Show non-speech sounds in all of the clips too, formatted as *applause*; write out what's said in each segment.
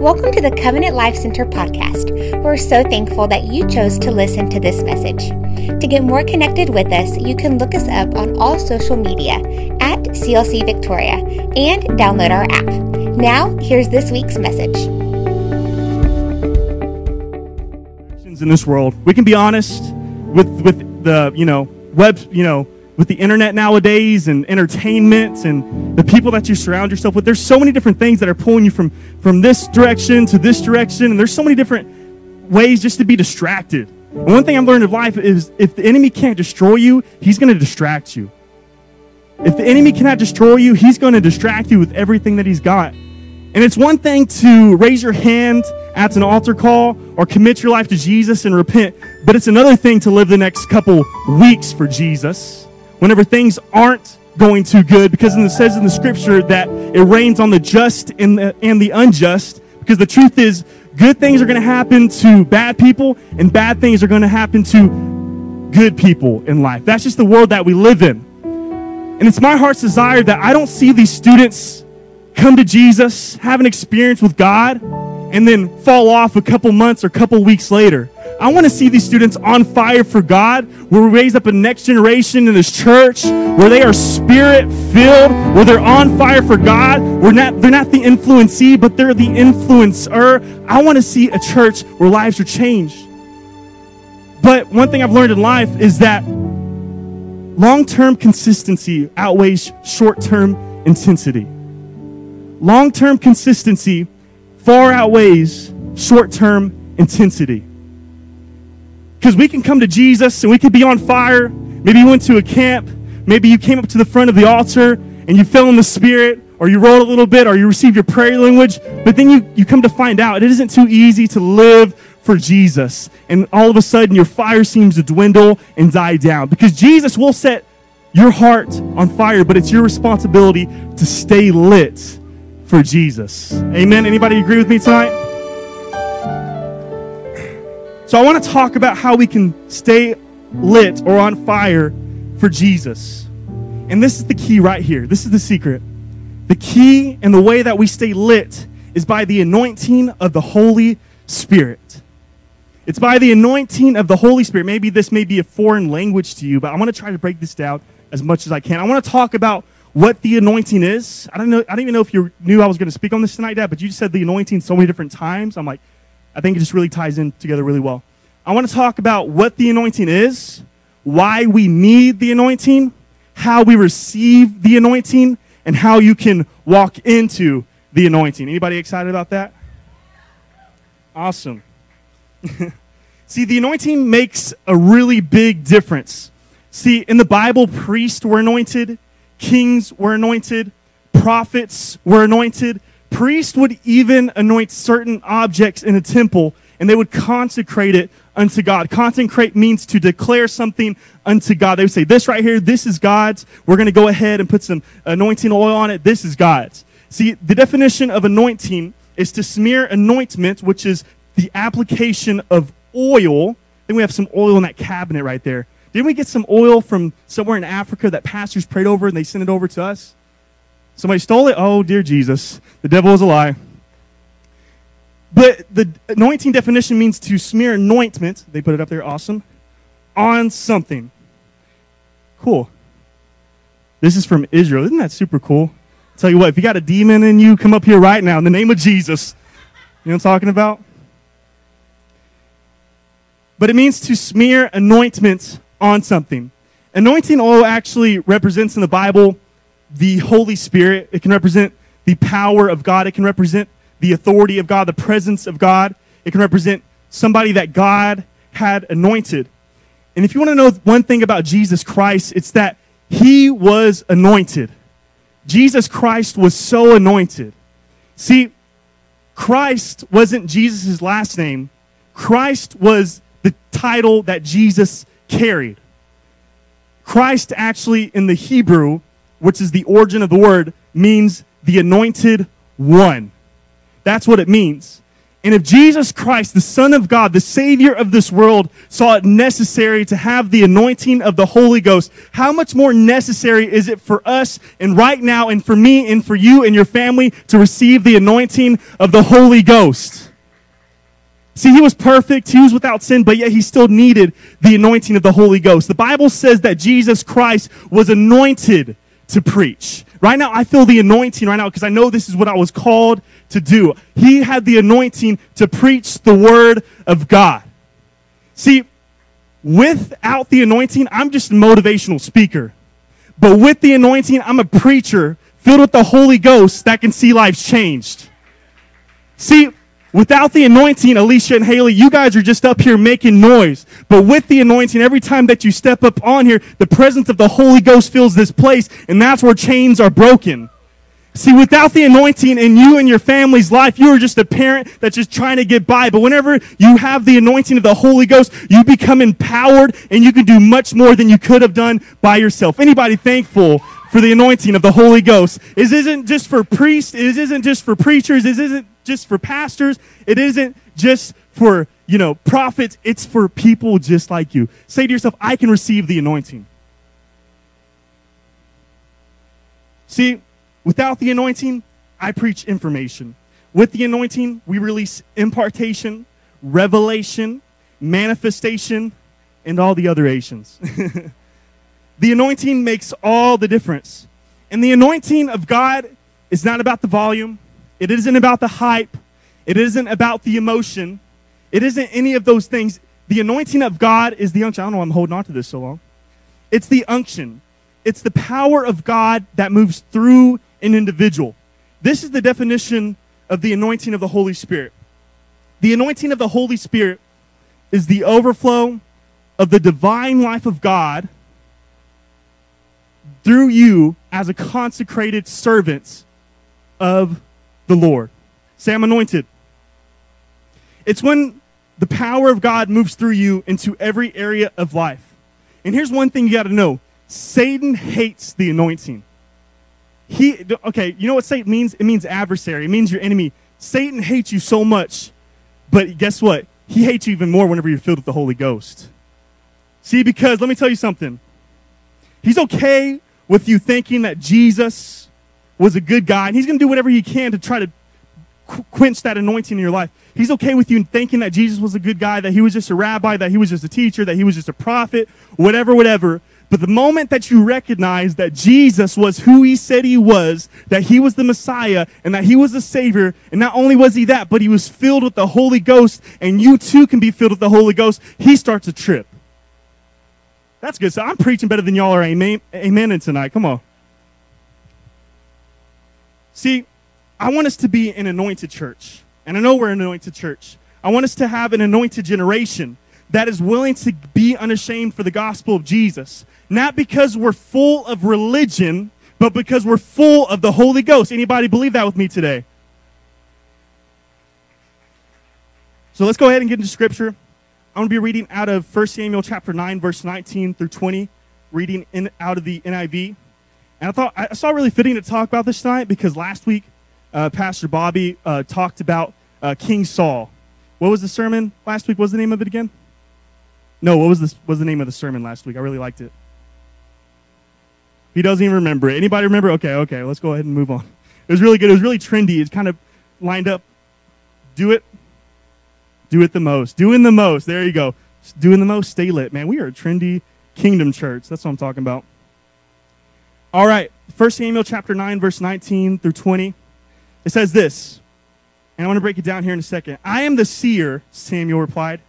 Welcome to the Covenant Life Center podcast. We're so thankful that you chose to listen to this message. To get more connected with us, you can look us up on all social media at CLC Victoria and download our app. Now, here's this week's message. In this world, we can be honest with with the you know web you know with the internet nowadays and entertainment and the people that you surround yourself with there's so many different things that are pulling you from from this direction to this direction and there's so many different ways just to be distracted. And one thing i've learned in life is if the enemy can't destroy you he's going to distract you. If the enemy cannot destroy you he's going to distract you with everything that he's got. And it's one thing to raise your hand at an altar call or commit your life to jesus and repent but it's another thing to live the next couple weeks for jesus whenever things aren't going too good because it says in the scripture that it rains on the just and the, and the unjust because the truth is good things are going to happen to bad people and bad things are going to happen to good people in life. That's just the world that we live in. And it's my heart's desire that i don't see these students come to jesus have an experience with god and then fall off a couple months or a couple weeks later I want to see these students on fire for God, where we raise up a next generation in this church, where they are spirit filled, where they're on fire for God. We're not, they're not the influencee, but they're the influencer. I want to see a church where lives are changed. But one thing I've learned in life is that long term consistency outweighs short term intensity. Long term consistency far outweighs short term intensity. Because we can come to Jesus and we could be on fire. Maybe you went to a camp. Maybe you came up to the front of the altar and you fell in the spirit, or you rolled a little bit, or you received your prayer language. But then you, you come to find out it isn't too easy to live for Jesus. And all of a sudden, your fire seems to dwindle and die down. Because Jesus will set your heart on fire, but it's your responsibility to stay lit for Jesus. Amen. Anybody agree with me tonight? So I want to talk about how we can stay lit or on fire for Jesus. And this is the key right here. This is the secret. The key and the way that we stay lit is by the anointing of the Holy Spirit. It's by the anointing of the Holy Spirit. Maybe this may be a foreign language to you, but I want to try to break this down as much as I can. I want to talk about what the anointing is. I don't know. I don't even know if you knew I was going to speak on this tonight, Dad, but you said the anointing so many different times. I'm like, I think it just really ties in together really well. I want to talk about what the anointing is, why we need the anointing, how we receive the anointing, and how you can walk into the anointing. Anybody excited about that? Awesome. *laughs* See, the anointing makes a really big difference. See, in the Bible, priests were anointed, kings were anointed, prophets were anointed, priests would even anoint certain objects in a temple and they would consecrate it unto God. Consecrate means to declare something unto God. They would say, This right here, this is God's. We're going to go ahead and put some anointing oil on it. This is God's. See, the definition of anointing is to smear anointment, which is the application of oil. Then we have some oil in that cabinet right there. Didn't we get some oil from somewhere in Africa that pastors prayed over and they sent it over to us? Somebody stole it? Oh, dear Jesus. The devil is a lie. But the anointing definition means to smear anointment, they put it up there, awesome, on something. Cool. This is from Israel. Isn't that super cool? Tell you what, if you got a demon in you, come up here right now in the name of Jesus. You know what I'm talking about? But it means to smear anointment on something. Anointing oil actually represents in the Bible the Holy Spirit. It can represent the power of God. It can represent the authority of God, the presence of God. It can represent somebody that God had anointed. And if you want to know one thing about Jesus Christ, it's that he was anointed. Jesus Christ was so anointed. See, Christ wasn't Jesus' last name, Christ was the title that Jesus carried. Christ actually, in the Hebrew, which is the origin of the word, means the anointed one. That's what it means. And if Jesus Christ, the Son of God, the Savior of this world, saw it necessary to have the anointing of the Holy Ghost, how much more necessary is it for us and right now and for me and for you and your family to receive the anointing of the Holy Ghost? See, he was perfect, he was without sin, but yet he still needed the anointing of the Holy Ghost. The Bible says that Jesus Christ was anointed to preach. Right now, I feel the anointing right now because I know this is what I was called to do. He had the anointing to preach the word of God. See, without the anointing, I'm just a motivational speaker. But with the anointing, I'm a preacher filled with the Holy Ghost that can see lives changed. See, Without the anointing, Alicia and Haley, you guys are just up here making noise. But with the anointing, every time that you step up on here, the presence of the Holy Ghost fills this place, and that's where chains are broken. See, without the anointing in you and your family's life, you are just a parent that's just trying to get by. But whenever you have the anointing of the Holy Ghost, you become empowered and you can do much more than you could have done by yourself. Anybody thankful for the anointing of the Holy Ghost? This isn't just for priests, This isn't just for preachers, it isn't just for pastors. It isn't just for, you know, prophets. It's for people just like you. Say to yourself, I can receive the anointing. See, without the anointing, I preach information. With the anointing, we release impartation, revelation, manifestation, and all the other Asians. *laughs* the anointing makes all the difference. And the anointing of God is not about the volume, it isn't about the hype. It isn't about the emotion. It isn't any of those things. The anointing of God is the unction. I don't know I'm holding on to this so long. It's the unction. It's the power of God that moves through an individual. This is the definition of the anointing of the Holy Spirit. The anointing of the Holy Spirit is the overflow of the divine life of God through you as a consecrated servant of the Lord. Say, I'm anointed. It's when the power of God moves through you into every area of life. And here's one thing you got to know Satan hates the anointing. He, okay, you know what Satan means? It means adversary, it means your enemy. Satan hates you so much, but guess what? He hates you even more whenever you're filled with the Holy Ghost. See, because let me tell you something. He's okay with you thinking that Jesus was a good guy, and he's going to do whatever he can to try to quench that anointing in your life. He's okay with you thinking that Jesus was a good guy, that he was just a rabbi, that he was just a teacher, that he was just a prophet, whatever, whatever. But the moment that you recognize that Jesus was who he said he was, that he was the Messiah, and that he was the Savior, and not only was he that, but he was filled with the Holy Ghost, and you too can be filled with the Holy Ghost, he starts to trip. That's good. So I'm preaching better than y'all are amen, amen tonight. Come on. See, I want us to be an anointed church. And I know we're an anointed church. I want us to have an anointed generation that is willing to be unashamed for the gospel of Jesus. Not because we're full of religion, but because we're full of the Holy Ghost. Anybody believe that with me today? So let's go ahead and get into scripture. I'm going to be reading out of 1 Samuel chapter 9 verse 19 through 20, reading in out of the NIV. And I thought I saw really fitting to talk about this tonight because last week uh, Pastor Bobby uh, talked about uh, King Saul. What was the sermon last week? What was the name of it again? No, what was the, what was the name of the sermon last week? I really liked it. He doesn't even remember it. Anybody remember? Okay, okay, let's go ahead and move on. It was really good. It was really trendy. It's kind of lined up. Do it. Do it the most. Doing the most. There you go. Doing the most. Stay lit, man. We are a trendy kingdom church. That's what I'm talking about. All right, 1 Samuel chapter 9, verse 19 through 20. It says this, and I want to break it down here in a second. I am the seer, Samuel replied.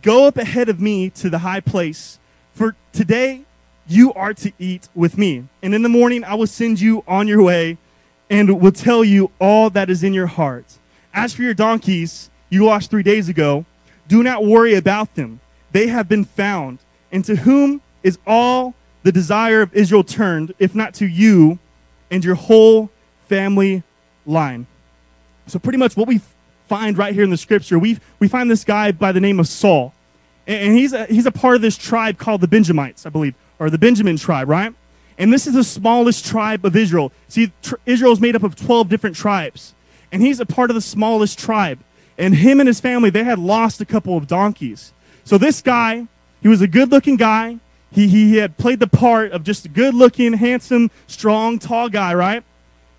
Go up ahead of me to the high place, for today you are to eat with me. And in the morning I will send you on your way and will tell you all that is in your heart. As for your donkeys, you lost three days ago, do not worry about them. They have been found. And to whom is all the desire of Israel turned, if not to you and your whole family line. So, pretty much what we find right here in the scripture, we, we find this guy by the name of Saul. And he's a, he's a part of this tribe called the Benjamites, I believe, or the Benjamin tribe, right? And this is the smallest tribe of Israel. See, tr- Israel is made up of 12 different tribes. And he's a part of the smallest tribe. And him and his family, they had lost a couple of donkeys. So this guy, he was a good looking guy. He, he had played the part of just a good looking, handsome, strong, tall guy, right?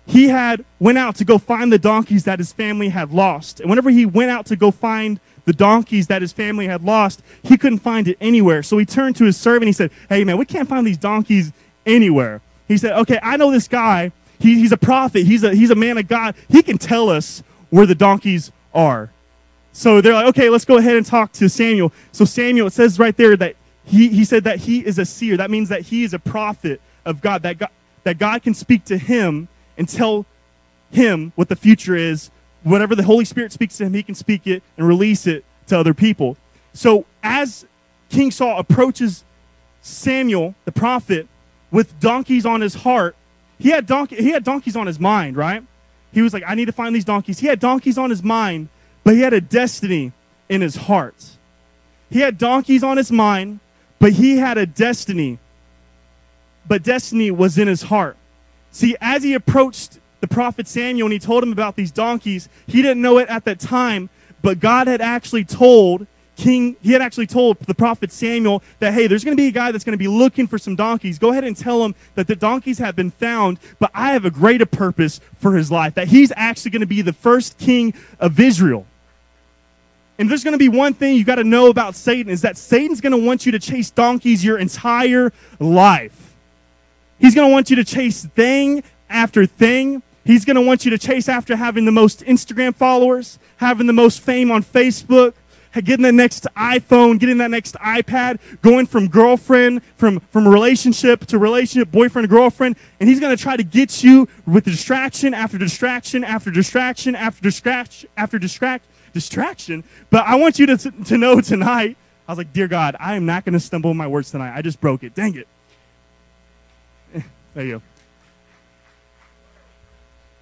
He had went out to go find the donkeys that his family had lost. And whenever he went out to go find the donkeys that his family had lost, he couldn't find it anywhere. So he turned to his servant. He said, Hey, man, we can't find these donkeys anywhere. He said, Okay, I know this guy. He, he's a prophet. He's a, he's a man of God. He can tell us where the donkeys are. So they're like, Okay, let's go ahead and talk to Samuel. So Samuel, it says right there that he, he said that he is a seer. That means that he is a prophet of God, that God, that God can speak to him and tell him what the future is whatever the Holy Spirit speaks to him, he can speak it and release it to other people. So as King Saul approaches Samuel, the prophet, with donkeys on his heart, he had, donkey, he had donkeys on his mind, right? He was like, I need to find these donkeys. He had donkeys on his mind, but he had a destiny in his heart. He had donkeys on his mind, but he had a destiny. But destiny was in his heart. See, as he approached the prophet Samuel and he told him about these donkeys. He didn't know it at that time, but God had actually told King, he had actually told the prophet Samuel that, hey, there's going to be a guy that's going to be looking for some donkeys. Go ahead and tell him that the donkeys have been found, but I have a greater purpose for his life, that he's actually going to be the first king of Israel. And there's going to be one thing you got to know about Satan is that Satan's going to want you to chase donkeys your entire life. He's going to want you to chase thing after thing. He's going to want you to chase after having the most Instagram followers, having the most fame on Facebook, getting the next iPhone, getting that next iPad, going from girlfriend, from, from relationship to relationship, boyfriend to girlfriend. And he's going to try to get you with distraction after distraction after distraction after distraction after distract, distraction. But I want you to, to know tonight, I was like, Dear God, I am not going to stumble my words tonight. I just broke it. Dang it. *laughs* There you go.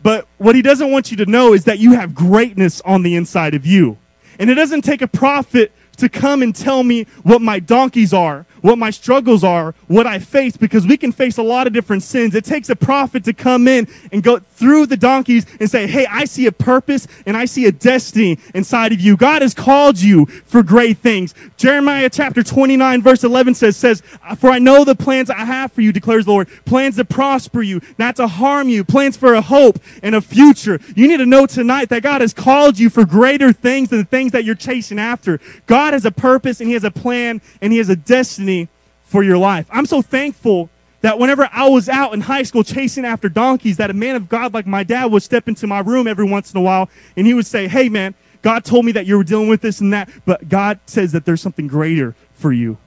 But what he doesn't want you to know is that you have greatness on the inside of you. And it doesn't take a prophet to come and tell me what my donkeys are what my struggles are, what I face, because we can face a lot of different sins. It takes a prophet to come in and go through the donkeys and say, Hey, I see a purpose and I see a destiny inside of you. God has called you for great things. Jeremiah chapter 29, verse 11 says, says, For I know the plans I have for you, declares the Lord, plans to prosper you, not to harm you, plans for a hope and a future. You need to know tonight that God has called you for greater things than the things that you're chasing after. God has a purpose and He has a plan and He has a destiny for your life. I'm so thankful that whenever I was out in high school chasing after donkeys, that a man of God like my dad would step into my room every once in a while and he would say, Hey, man, God told me that you were dealing with this and that, but God says that there's something greater for you.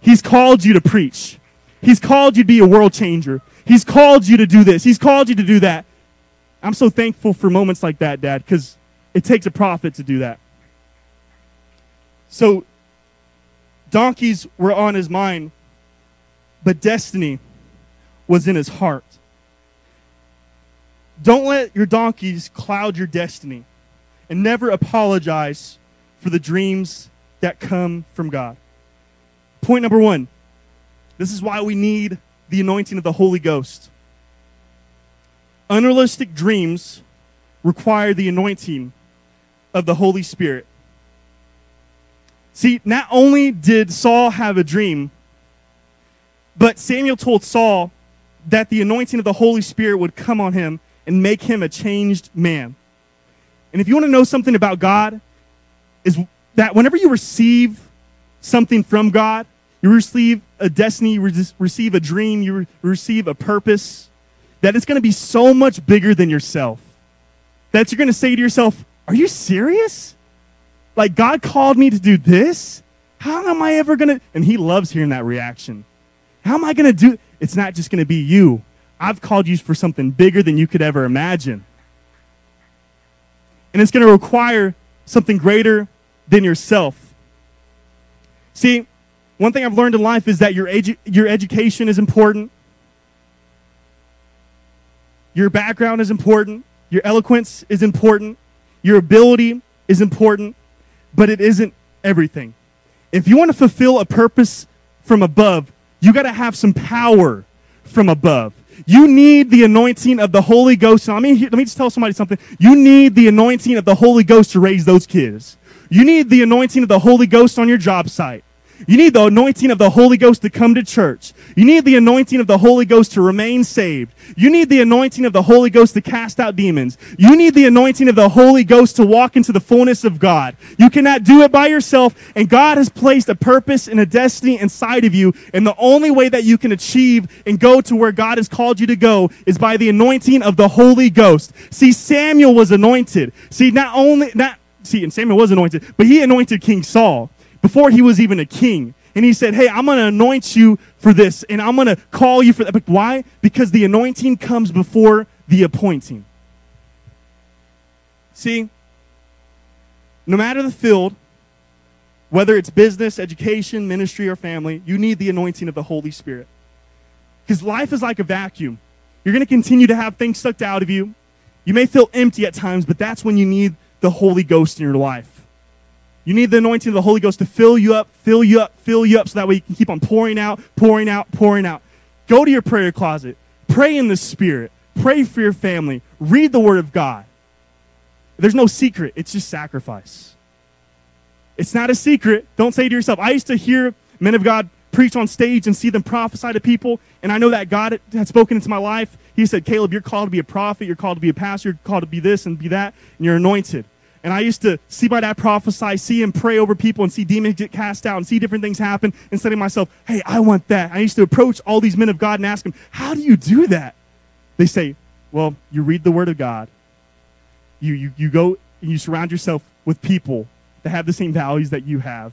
He's called you to preach. He's called you to be a world changer. He's called you to do this. He's called you to do that. I'm so thankful for moments like that, Dad, because it takes a prophet to do that. So Donkeys were on his mind, but destiny was in his heart. Don't let your donkeys cloud your destiny and never apologize for the dreams that come from God. Point number one this is why we need the anointing of the Holy Ghost. Unrealistic dreams require the anointing of the Holy Spirit. See, not only did Saul have a dream, but Samuel told Saul that the anointing of the Holy Spirit would come on him and make him a changed man. And if you want to know something about God, is that whenever you receive something from God, you receive a destiny, you receive a dream, you receive a purpose, that it's going to be so much bigger than yourself. That you're going to say to yourself, Are you serious? Like, God called me to do this? How am I ever going to? And He loves hearing that reaction. How am I going to do? It's not just going to be you. I've called you for something bigger than you could ever imagine. And it's going to require something greater than yourself. See, one thing I've learned in life is that your, edu- your education is important, your background is important, your eloquence is important, your ability is important, but it isn't everything. If you want to fulfill a purpose from above, you got to have some power from above. You need the anointing of the Holy Ghost. Now, let me, let me just tell somebody something. You need the anointing of the Holy Ghost to raise those kids. You need the anointing of the Holy Ghost on your job site. You need the anointing of the Holy Ghost to come to church. You need the anointing of the Holy Ghost to remain saved. You need the anointing of the Holy Ghost to cast out demons. You need the anointing of the Holy Ghost to walk into the fullness of God. You cannot do it by yourself, and God has placed a purpose and a destiny inside of you. And the only way that you can achieve and go to where God has called you to go is by the anointing of the Holy Ghost. See, Samuel was anointed. See, not only, not, see, and Samuel was anointed, but he anointed King Saul before he was even a king. And he said, Hey, I'm going to anoint you for this, and I'm going to call you for that. But why? Because the anointing comes before the appointing. See, no matter the field, whether it's business, education, ministry, or family, you need the anointing of the Holy Spirit. Because life is like a vacuum. You're going to continue to have things sucked out of you. You may feel empty at times, but that's when you need the Holy Ghost in your life. You need the anointing of the Holy Ghost to fill you up, fill you up, fill you up, so that way you can keep on pouring out, pouring out, pouring out. Go to your prayer closet. Pray in the Spirit. Pray for your family. Read the Word of God. There's no secret, it's just sacrifice. It's not a secret. Don't say to yourself, I used to hear men of God preach on stage and see them prophesy to people, and I know that God had spoken into my life. He said, Caleb, you're called to be a prophet, you're called to be a pastor, you're called to be this and be that, and you're anointed. And I used to see my dad prophesy, see him pray over people, and see demons get cast out, and see different things happen, and say to myself, hey, I want that. I used to approach all these men of God and ask them, how do you do that? They say, well, you read the Word of God. You, you, you go and you surround yourself with people that have the same values that you have,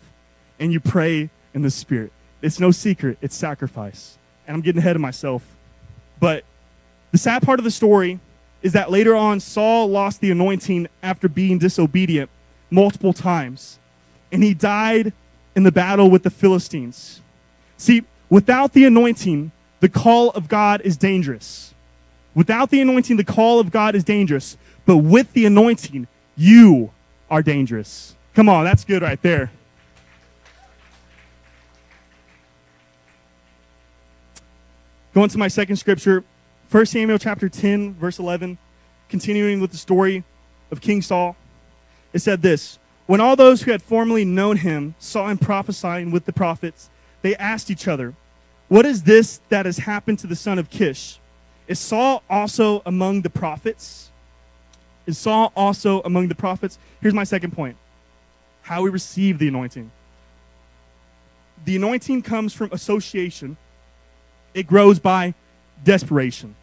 and you pray in the Spirit. It's no secret, it's sacrifice. And I'm getting ahead of myself. But the sad part of the story is that later on, Saul lost the anointing after being disobedient multiple times. And he died in the battle with the Philistines. See, without the anointing, the call of God is dangerous. Without the anointing, the call of God is dangerous. But with the anointing, you are dangerous. Come on, that's good right there. Going to my second scripture, 1 Samuel chapter 10, verse 11, continuing with the story of King Saul, it said this When all those who had formerly known him saw him prophesying with the prophets, they asked each other, What is this that has happened to the son of Kish? Is Saul also among the prophets? Is Saul also among the prophets? Here's my second point how we receive the anointing. The anointing comes from association, it grows by desperation.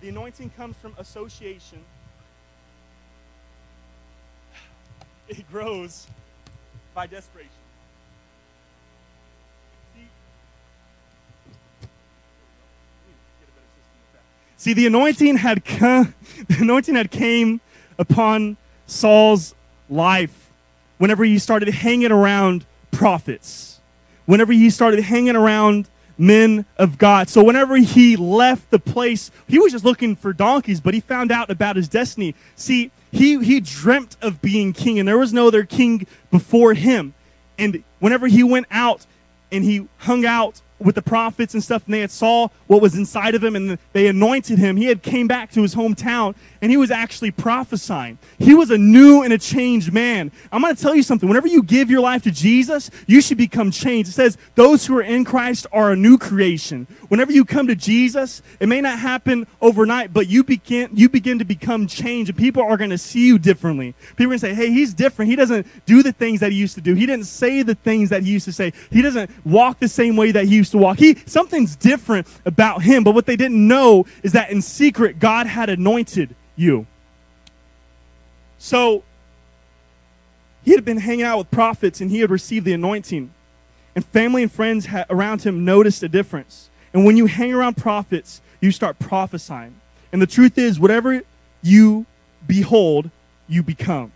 The anointing comes from association. It grows by desperation. See, the anointing had come, *laughs* the anointing had came upon Saul's life whenever he started hanging around prophets, whenever he started hanging around men of God. So whenever he left the place, he was just looking for donkeys, but he found out about his destiny. See, he, he dreamt of being king, and there was no other king before him. And whenever he went out and he hung out with the prophets and stuff, and they had saw what was inside of him, and they anointed him. He had came back to his hometown, and he was actually prophesying. He was a new and a changed man. I'm going to tell you something. Whenever you give your life to Jesus, you should become changed. It says those who are in Christ are a new creation. Whenever you come to Jesus, it may not happen overnight, but you begin you begin to become changed, and people are going to see you differently. People are going to say, "Hey, he's different. He doesn't do the things that he used to do. He didn't say the things that he used to say. He doesn't walk the same way that he used to walk. He something's different about him." But what they didn't know is that in secret, God had anointed you. So he had been hanging out with prophets and he had received the anointing. And family and friends around him noticed a difference. And when you hang around prophets, you start prophesying. And the truth is, whatever you behold, you become.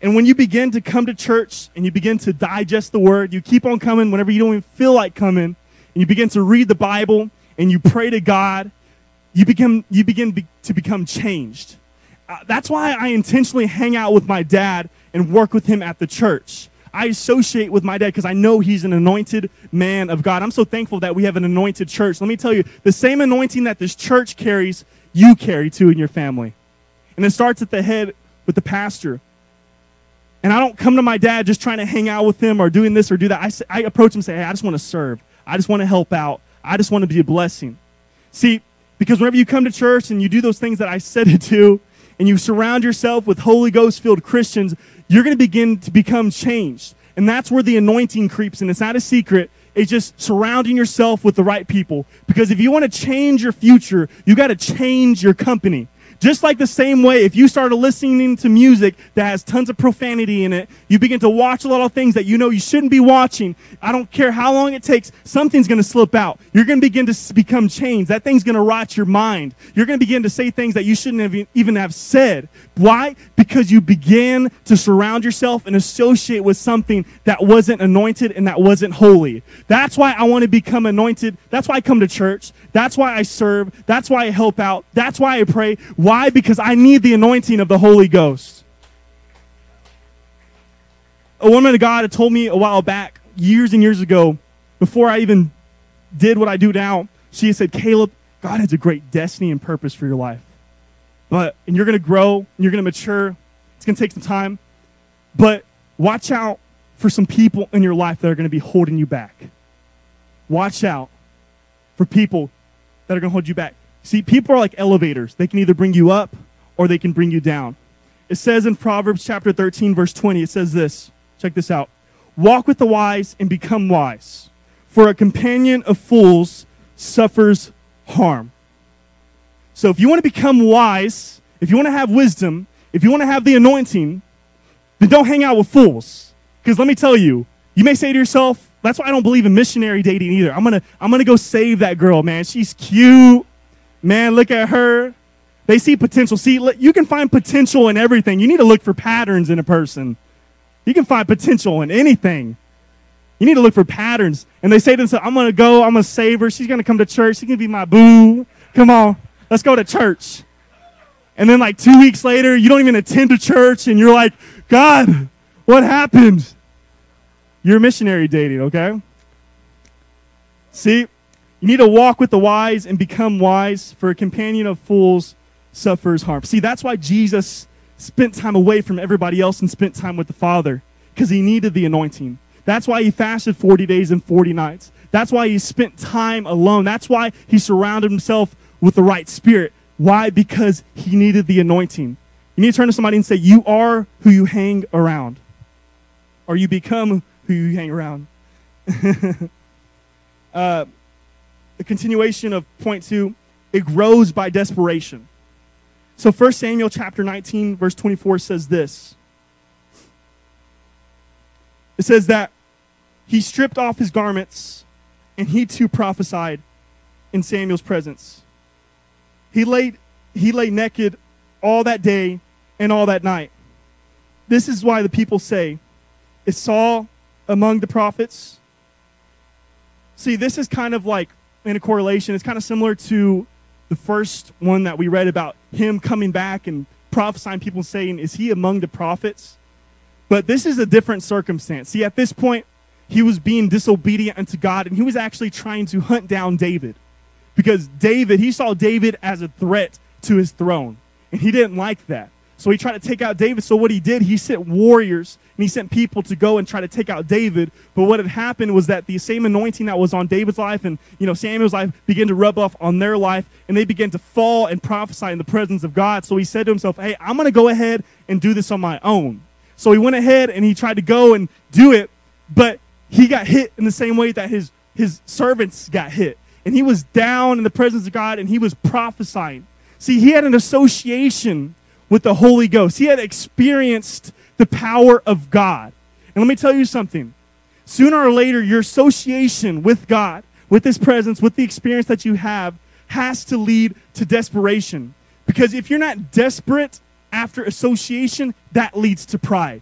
And when you begin to come to church and you begin to digest the word, you keep on coming whenever you don't even feel like coming, and you begin to read the Bible and you pray to God, you, become, you begin be, to become changed. Uh, that's why I intentionally hang out with my dad and work with him at the church. I associate with my dad because I know he's an anointed man of God. I'm so thankful that we have an anointed church. Let me tell you, the same anointing that this church carries, you carry too in your family. And it starts at the head with the pastor. And I don't come to my dad just trying to hang out with him or doing this or do that. I, I approach him and say, hey, I just want to serve. I just want to help out. I just want to be a blessing. See, because whenever you come to church and you do those things that I said *laughs* to do, and you surround yourself with Holy Ghost filled Christians, you're going to begin to become changed. And that's where the anointing creeps in. It's not a secret. It's just surrounding yourself with the right people. Because if you want to change your future, you got to change your company. Just like the same way, if you started listening to music that has tons of profanity in it, you begin to watch a lot of things that you know you shouldn't be watching. I don't care how long it takes, something's going to slip out. You're going to begin to become changed. That thing's going to rot your mind. You're going to begin to say things that you shouldn't have even have said. Why? Because you began to surround yourself and associate with something that wasn't anointed and that wasn't holy. That's why I want to become anointed. That's why I come to church. That's why I serve. That's why I help out. That's why I pray. Because I need the anointing of the Holy Ghost. A woman of God had told me a while back, years and years ago, before I even did what I do now, she said, Caleb, God has a great destiny and purpose for your life. But, and you're going to grow, and you're going to mature. It's going to take some time. But watch out for some people in your life that are going to be holding you back. Watch out for people that are going to hold you back. See, people are like elevators. They can either bring you up or they can bring you down. It says in Proverbs chapter 13, verse 20, it says this. Check this out. Walk with the wise and become wise, for a companion of fools suffers harm. So if you want to become wise, if you want to have wisdom, if you want to have the anointing, then don't hang out with fools. Because let me tell you, you may say to yourself, that's why I don't believe in missionary dating either. I'm gonna, I'm gonna go save that girl, man. She's cute. Man, look at her. They see potential. See, you can find potential in everything. You need to look for patterns in a person. You can find potential in anything. You need to look for patterns. And they say to themselves, I'm going to go. I'm going to save her. She's going to come to church. She's going to be my boo. Come on. Let's go to church. And then, like, two weeks later, you don't even attend a church. And you're like, God, what happened? You're missionary dating, okay? See, you need to walk with the wise and become wise, for a companion of fools suffers harm. See, that's why Jesus spent time away from everybody else and spent time with the Father, because he needed the anointing. That's why he fasted 40 days and 40 nights. That's why he spent time alone. That's why he surrounded himself with the right spirit. Why? Because he needed the anointing. You need to turn to somebody and say, You are who you hang around, or you become who you hang around. *laughs* uh, the continuation of point two, it grows by desperation. So 1 Samuel chapter 19, verse 24 says this. It says that he stripped off his garments and he too prophesied in Samuel's presence. He lay, he lay naked all that day and all that night. This is why the people say, Is Saul among the prophets? See, this is kind of like in a correlation. It's kind of similar to the first one that we read about him coming back and prophesying, people saying, Is he among the prophets? But this is a different circumstance. See, at this point, he was being disobedient unto God, and he was actually trying to hunt down David. Because David, he saw David as a threat to his throne, and he didn't like that. So he tried to take out David. So what he did, he sent warriors and he sent people to go and try to take out David. But what had happened was that the same anointing that was on David's life and you know Samuel's life began to rub off on their life, and they began to fall and prophesy in the presence of God. So he said to himself, "Hey, I'm going to go ahead and do this on my own." So he went ahead and he tried to go and do it, but he got hit in the same way that his his servants got hit, and he was down in the presence of God and he was prophesying. See, he had an association with the Holy Ghost. He had experienced the power of God. And let me tell you something. Sooner or later, your association with God, with His presence, with the experience that you have, has to lead to desperation. Because if you're not desperate after association, that leads to pride.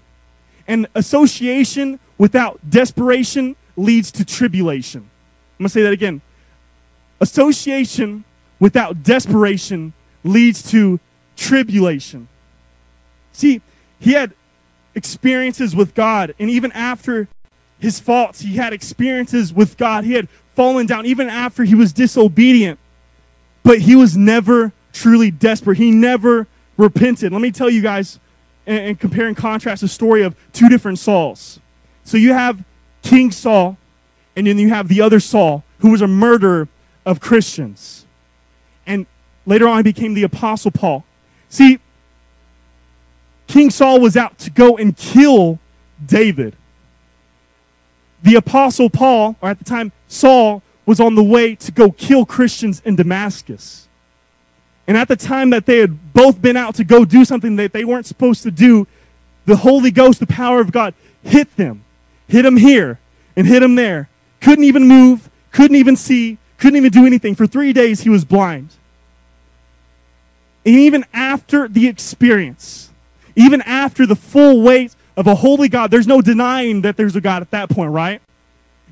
And association without desperation leads to tribulation. I'm going to say that again. Association without desperation leads to tribulation. See, he had experiences with God. And even after his faults, he had experiences with God. He had fallen down even after he was disobedient. But he was never truly desperate. He never repented. Let me tell you guys, and, and compare and contrast the story of two different Sauls. So you have King Saul, and then you have the other Saul, who was a murderer of Christians. And later on, he became the Apostle Paul. See, King Saul was out to go and kill David. The Apostle Paul, or at the time, Saul, was on the way to go kill Christians in Damascus. And at the time that they had both been out to go do something that they weren't supposed to do, the Holy Ghost, the power of God, hit them. Hit them here and hit them there. Couldn't even move, couldn't even see, couldn't even do anything. For three days, he was blind. Even after the experience, even after the full weight of a holy God, there's no denying that there's a God at that point, right?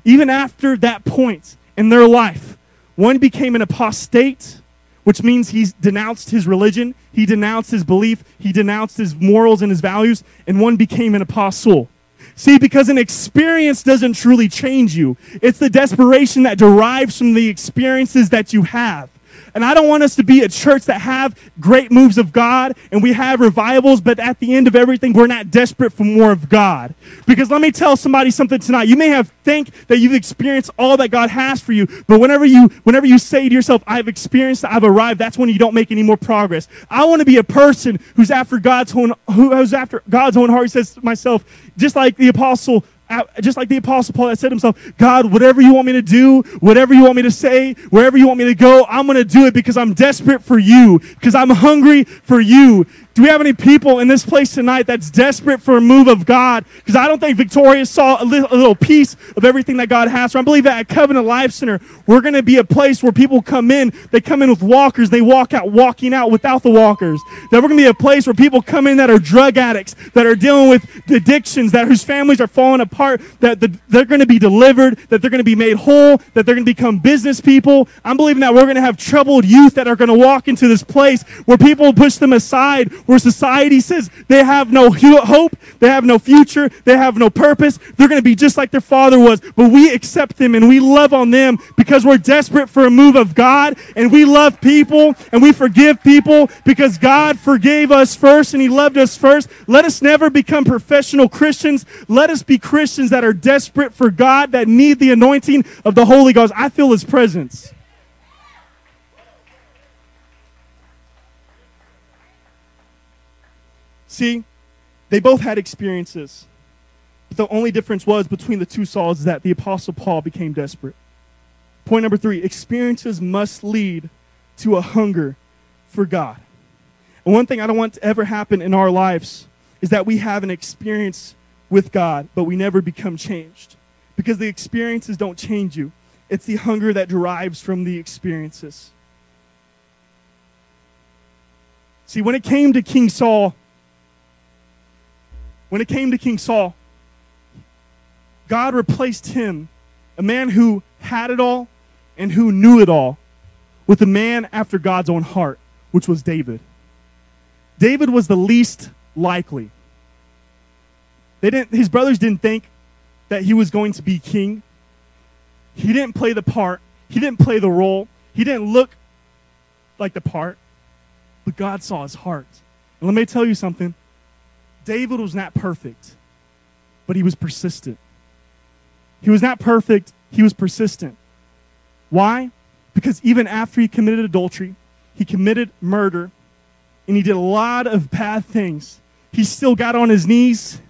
Even after that point in their life, one became an apostate which means he's denounced his religion, he denounced his belief, he denounced his morals and his values, and one became an apostle. See, because an experience doesn't truly change you. It's the desperation that derives from the experiences that you have. And I don't want us to be a church that have great moves of God and we have revivals, but at the end of everything, we're not desperate for more of God. Because let me tell somebody something tonight. You may have think that you've experienced all that God has for you, but whenever you whenever you say to yourself, I've experienced, I've arrived, that's when you don't make any more progress. I want to be a person who's after God's own who's after God's own heart. He says to myself, just like the apostle Uh, just like the apostle paul that said to himself god whatever you want me to do whatever you want me to say wherever you want me to go i'm going to do it because i'm desperate for you because i'm hungry for you do we have any people in this place tonight that's desperate for a move of God? Because I don't think Victoria saw a little, a little, piece of everything that God has. So I believe that at Covenant Life Center, we're going to be a place where people come in, they come in with walkers, they walk out walking out without the walkers. That we're going to be a place where people come in that are drug addicts, that are dealing with addictions, that whose families are falling apart, that the, they're going to be delivered, that they're going to be made whole, that they're going to become business people. I'm believing that we're going to have troubled youth that are going to walk into this place where people push them aside where society says they have no hope, they have no future, they have no purpose. They're going to be just like their father was. But we accept them and we love on them because we're desperate for a move of God and we love people and we forgive people because God forgave us first and He loved us first. Let us never become professional Christians. Let us be Christians that are desperate for God, that need the anointing of the Holy Ghost. I feel His presence. See, they both had experiences. But the only difference was between the two Sauls is that the Apostle Paul became desperate. Point number three experiences must lead to a hunger for God. And one thing I don't want to ever happen in our lives is that we have an experience with God, but we never become changed. Because the experiences don't change you, it's the hunger that derives from the experiences. See, when it came to King Saul, when it came to King Saul, God replaced him, a man who had it all and who knew it all, with a man after God's own heart, which was David. David was the least likely. They didn't, his brothers didn't think that he was going to be king. He didn't play the part, he didn't play the role, he didn't look like the part, but God saw his heart. And let me tell you something David was not perfect, but he was persistent. He was not perfect, he was persistent. Why? Because even after he committed adultery, he committed murder, and he did a lot of bad things, he still got on his knees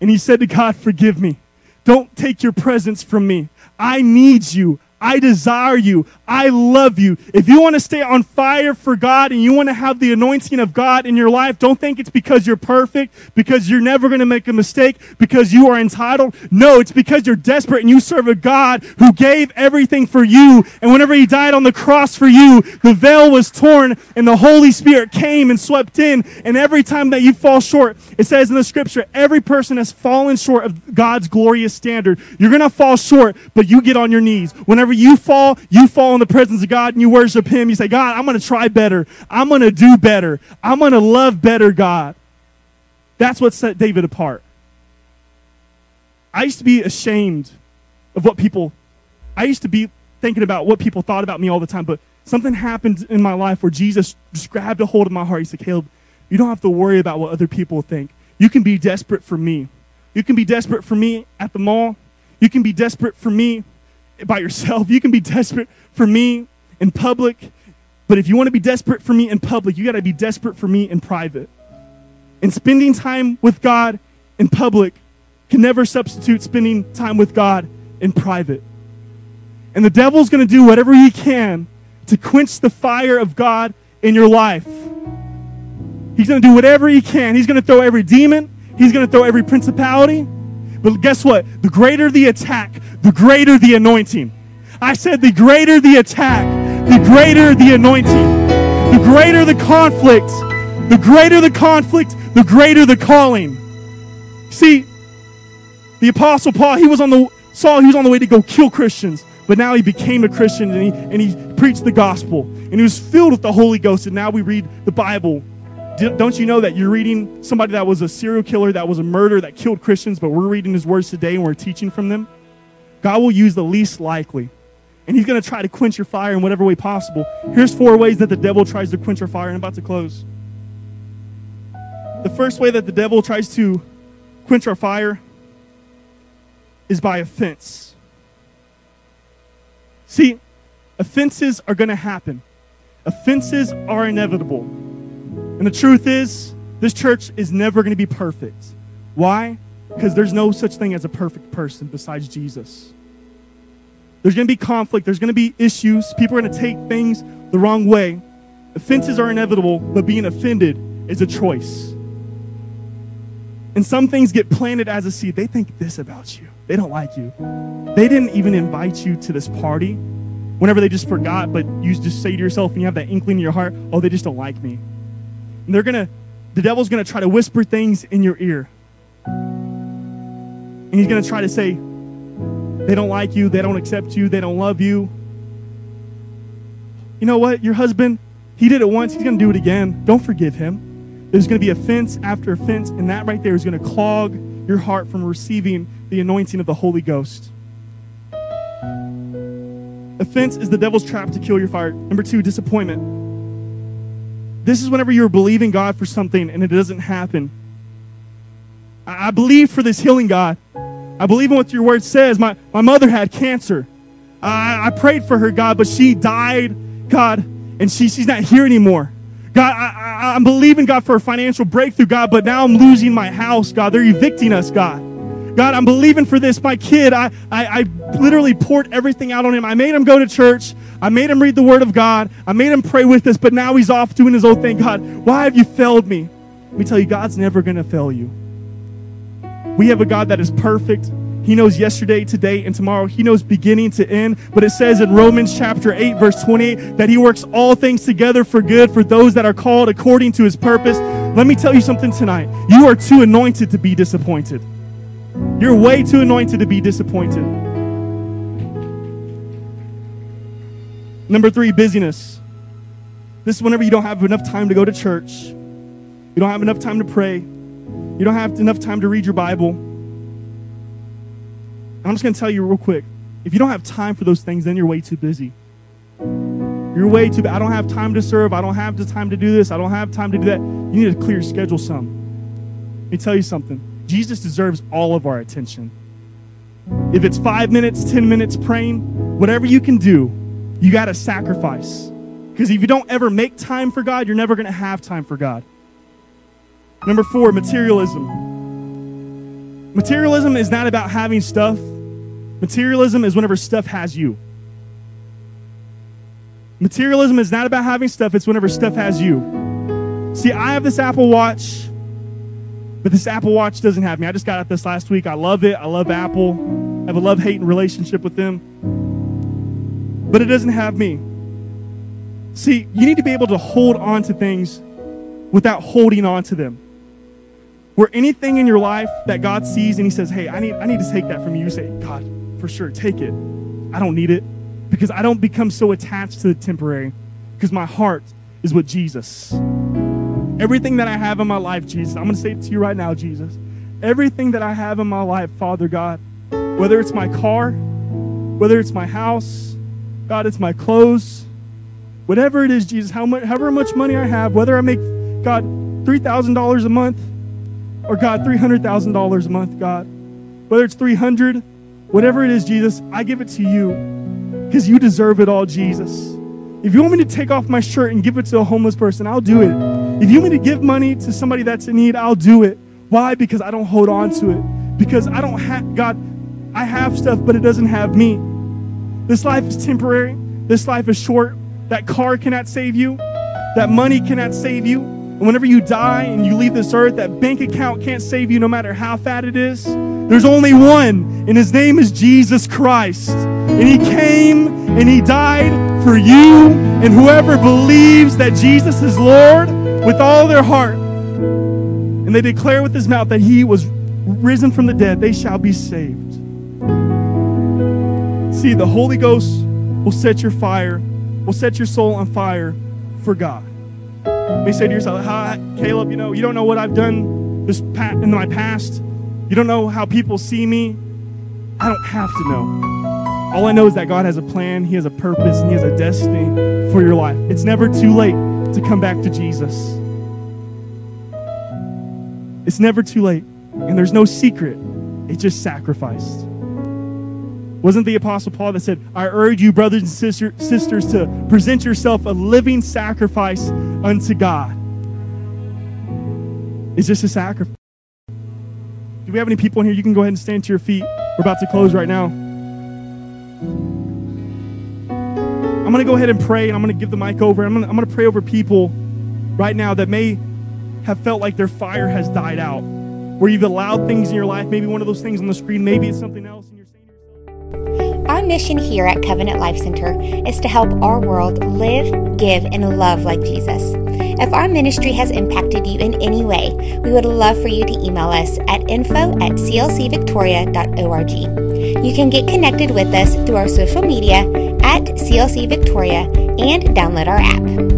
and he said to God, Forgive me. Don't take your presence from me. I need you. I desire you. I love you. If you want to stay on fire for God and you want to have the anointing of God in your life, don't think it's because you're perfect, because you're never going to make a mistake, because you are entitled. No, it's because you're desperate and you serve a God who gave everything for you. And whenever He died on the cross for you, the veil was torn and the Holy Spirit came and swept in. And every time that you fall short, it says in the scripture, every person has fallen short of God's glorious standard. You're going to fall short, but you get on your knees. Whenever whenever you fall, you fall in the presence of God and you worship Him. You say, God, I'm going to try better. I'm going to do better. I'm going to love better, God. That's what set David apart. I used to be ashamed of what people, I used to be thinking about what people thought about me all the time, but something happened in my life where Jesus just grabbed a hold of my heart. He said, Caleb, you don't have to worry about what other people think. You can be desperate for me. You can be desperate for me at the mall. You can be desperate for me by yourself. You can be desperate for me in public. But if you want to be desperate for me in public, you got to be desperate for me in private. And spending time with God in public can never substitute spending time with God in private. And the devil's going to do whatever he can to quench the fire of God in your life. He's going to do whatever he can. He's going to throw every demon, he's going to throw every principality. But guess what? The greater the attack, the greater the anointing. I said, the greater the attack, the greater the anointing. The greater the conflict, the greater the conflict, the greater the calling. See, the apostle Paul, he was on the Saul, he was on the way to go kill Christians, but now he became a Christian and he, and he preached the gospel. And he was filled with the Holy Ghost. And now we read the Bible. Don't you know that you're reading somebody that was a serial killer, that was a murderer, that killed Christians, but we're reading his words today and we're teaching from them? God will use the least likely. And he's going to try to quench your fire in whatever way possible. Here's four ways that the devil tries to quench our fire. And I'm about to close. The first way that the devil tries to quench our fire is by offense. See, offenses are going to happen, offenses are inevitable. And the truth is, this church is never going to be perfect. Why? Because there's no such thing as a perfect person besides Jesus. There's going to be conflict, there's going to be issues, people are going to take things the wrong way. Offenses are inevitable, but being offended is a choice. And some things get planted as a seed. They think this about you. They don't like you. They didn't even invite you to this party whenever they just forgot, but you just say to yourself and you have that inkling in your heart, oh, they just don't like me. And they're going to, the devil's going to try to whisper things in your ear. And he's going to try to say, they don't like you, they don't accept you, they don't love you. You know what? Your husband, he did it once, he's going to do it again. Don't forgive him. There's going to be offense after offense, and that right there is going to clog your heart from receiving the anointing of the Holy Ghost. Offense is the devil's trap to kill your fire. Number two, disappointment. This is whenever you're believing God for something and it doesn't happen. I, I believe for this healing, God. I believe in what your word says. My, my mother had cancer. I, I prayed for her, God, but she died, God, and she, she's not here anymore. God, I, I, I'm believing, God, for a financial breakthrough, God, but now I'm losing my house, God. They're evicting us, God. God, I'm believing for this. My kid, I, I, I literally poured everything out on him. I made him go to church. I made him read the Word of God. I made him pray with us, but now he's off doing his own thing. God, why have you failed me? Let me tell you, God's never going to fail you. We have a God that is perfect. He knows yesterday, today, and tomorrow. He knows beginning to end. But it says in Romans chapter 8, verse 28, that He works all things together for good for those that are called according to His purpose. Let me tell you something tonight. You are too anointed to be disappointed. You're way too anointed to be disappointed. Number three, busyness. This is whenever you don't have enough time to go to church, you don't have enough time to pray, you don't have enough time to read your Bible. I'm just going to tell you real quick if you don't have time for those things, then you're way too busy. You're way too. I don't have time to serve. I don't have the time to do this. I don't have time to do that. You need to clear your schedule some. Let me tell you something. Jesus deserves all of our attention. If it's five minutes, 10 minutes praying, whatever you can do, you got to sacrifice. Because if you don't ever make time for God, you're never going to have time for God. Number four, materialism. Materialism is not about having stuff, materialism is whenever stuff has you. Materialism is not about having stuff, it's whenever stuff has you. See, I have this Apple Watch but this Apple Watch doesn't have me. I just got it this last week. I love it. I love Apple. I have a love hate relationship with them. But it doesn't have me. See, you need to be able to hold on to things without holding on to them. Where anything in your life that God sees and He says, Hey, I need, I need to take that from you, you say, God, for sure, take it. I don't need it. Because I don't become so attached to the temporary. Because my heart is with Jesus. Everything that I have in my life, Jesus, I'm going to say it to you right now, Jesus. everything that I have in my life, Father God, whether it's my car, whether it's my house, God, it's my clothes, whatever it is, Jesus, how much, however much money I have, whether I make, God, $3,000 a month or, God, $300,000 a month, God, whether it's 300, whatever it is, Jesus, I give it to you because you deserve it all, Jesus. If you want me to take off my shirt and give it to a homeless person, I'll do it. If you want me to give money to somebody that's in need, I'll do it. Why? Because I don't hold on to it. Because I don't have, God, I have stuff, but it doesn't have me. This life is temporary. This life is short. That car cannot save you. That money cannot save you. And whenever you die and you leave this earth, that bank account can't save you no matter how fat it is. There's only one, and his name is Jesus Christ. And he came and he died for you. And whoever believes that Jesus is Lord with all their heart, and they declare with his mouth that he was risen from the dead, they shall be saved. See, the Holy Ghost will set your fire, will set your soul on fire for God. You may say to yourself, Hi, Caleb, you know, you don't know what I've done this in my past. You don't know how people see me. I don't have to know. All I know is that God has a plan, He has a purpose, and He has a destiny for your life. It's never too late to come back to Jesus. It's never too late. And there's no secret, it's just sacrificed. Wasn't the Apostle Paul that said, I urge you, brothers and sister, sisters, to present yourself a living sacrifice unto God? It's just a sacrifice. Do we have any people in here? You can go ahead and stand to your feet. We're about to close right now. I'm going to go ahead and pray, and I'm going to give the mic over. I'm going to, pray over people right now that may have felt like their fire has died out, where you've allowed things in your life, maybe one of those things on the screen, maybe it's something else. Our mission here at Covenant Life Center is to help our world live, give, and love like Jesus. If our ministry has impacted you in any way, we would love for you to email us at info at clcvictoria.org. You can get connected with us through our social media at CLC Victoria and download our app.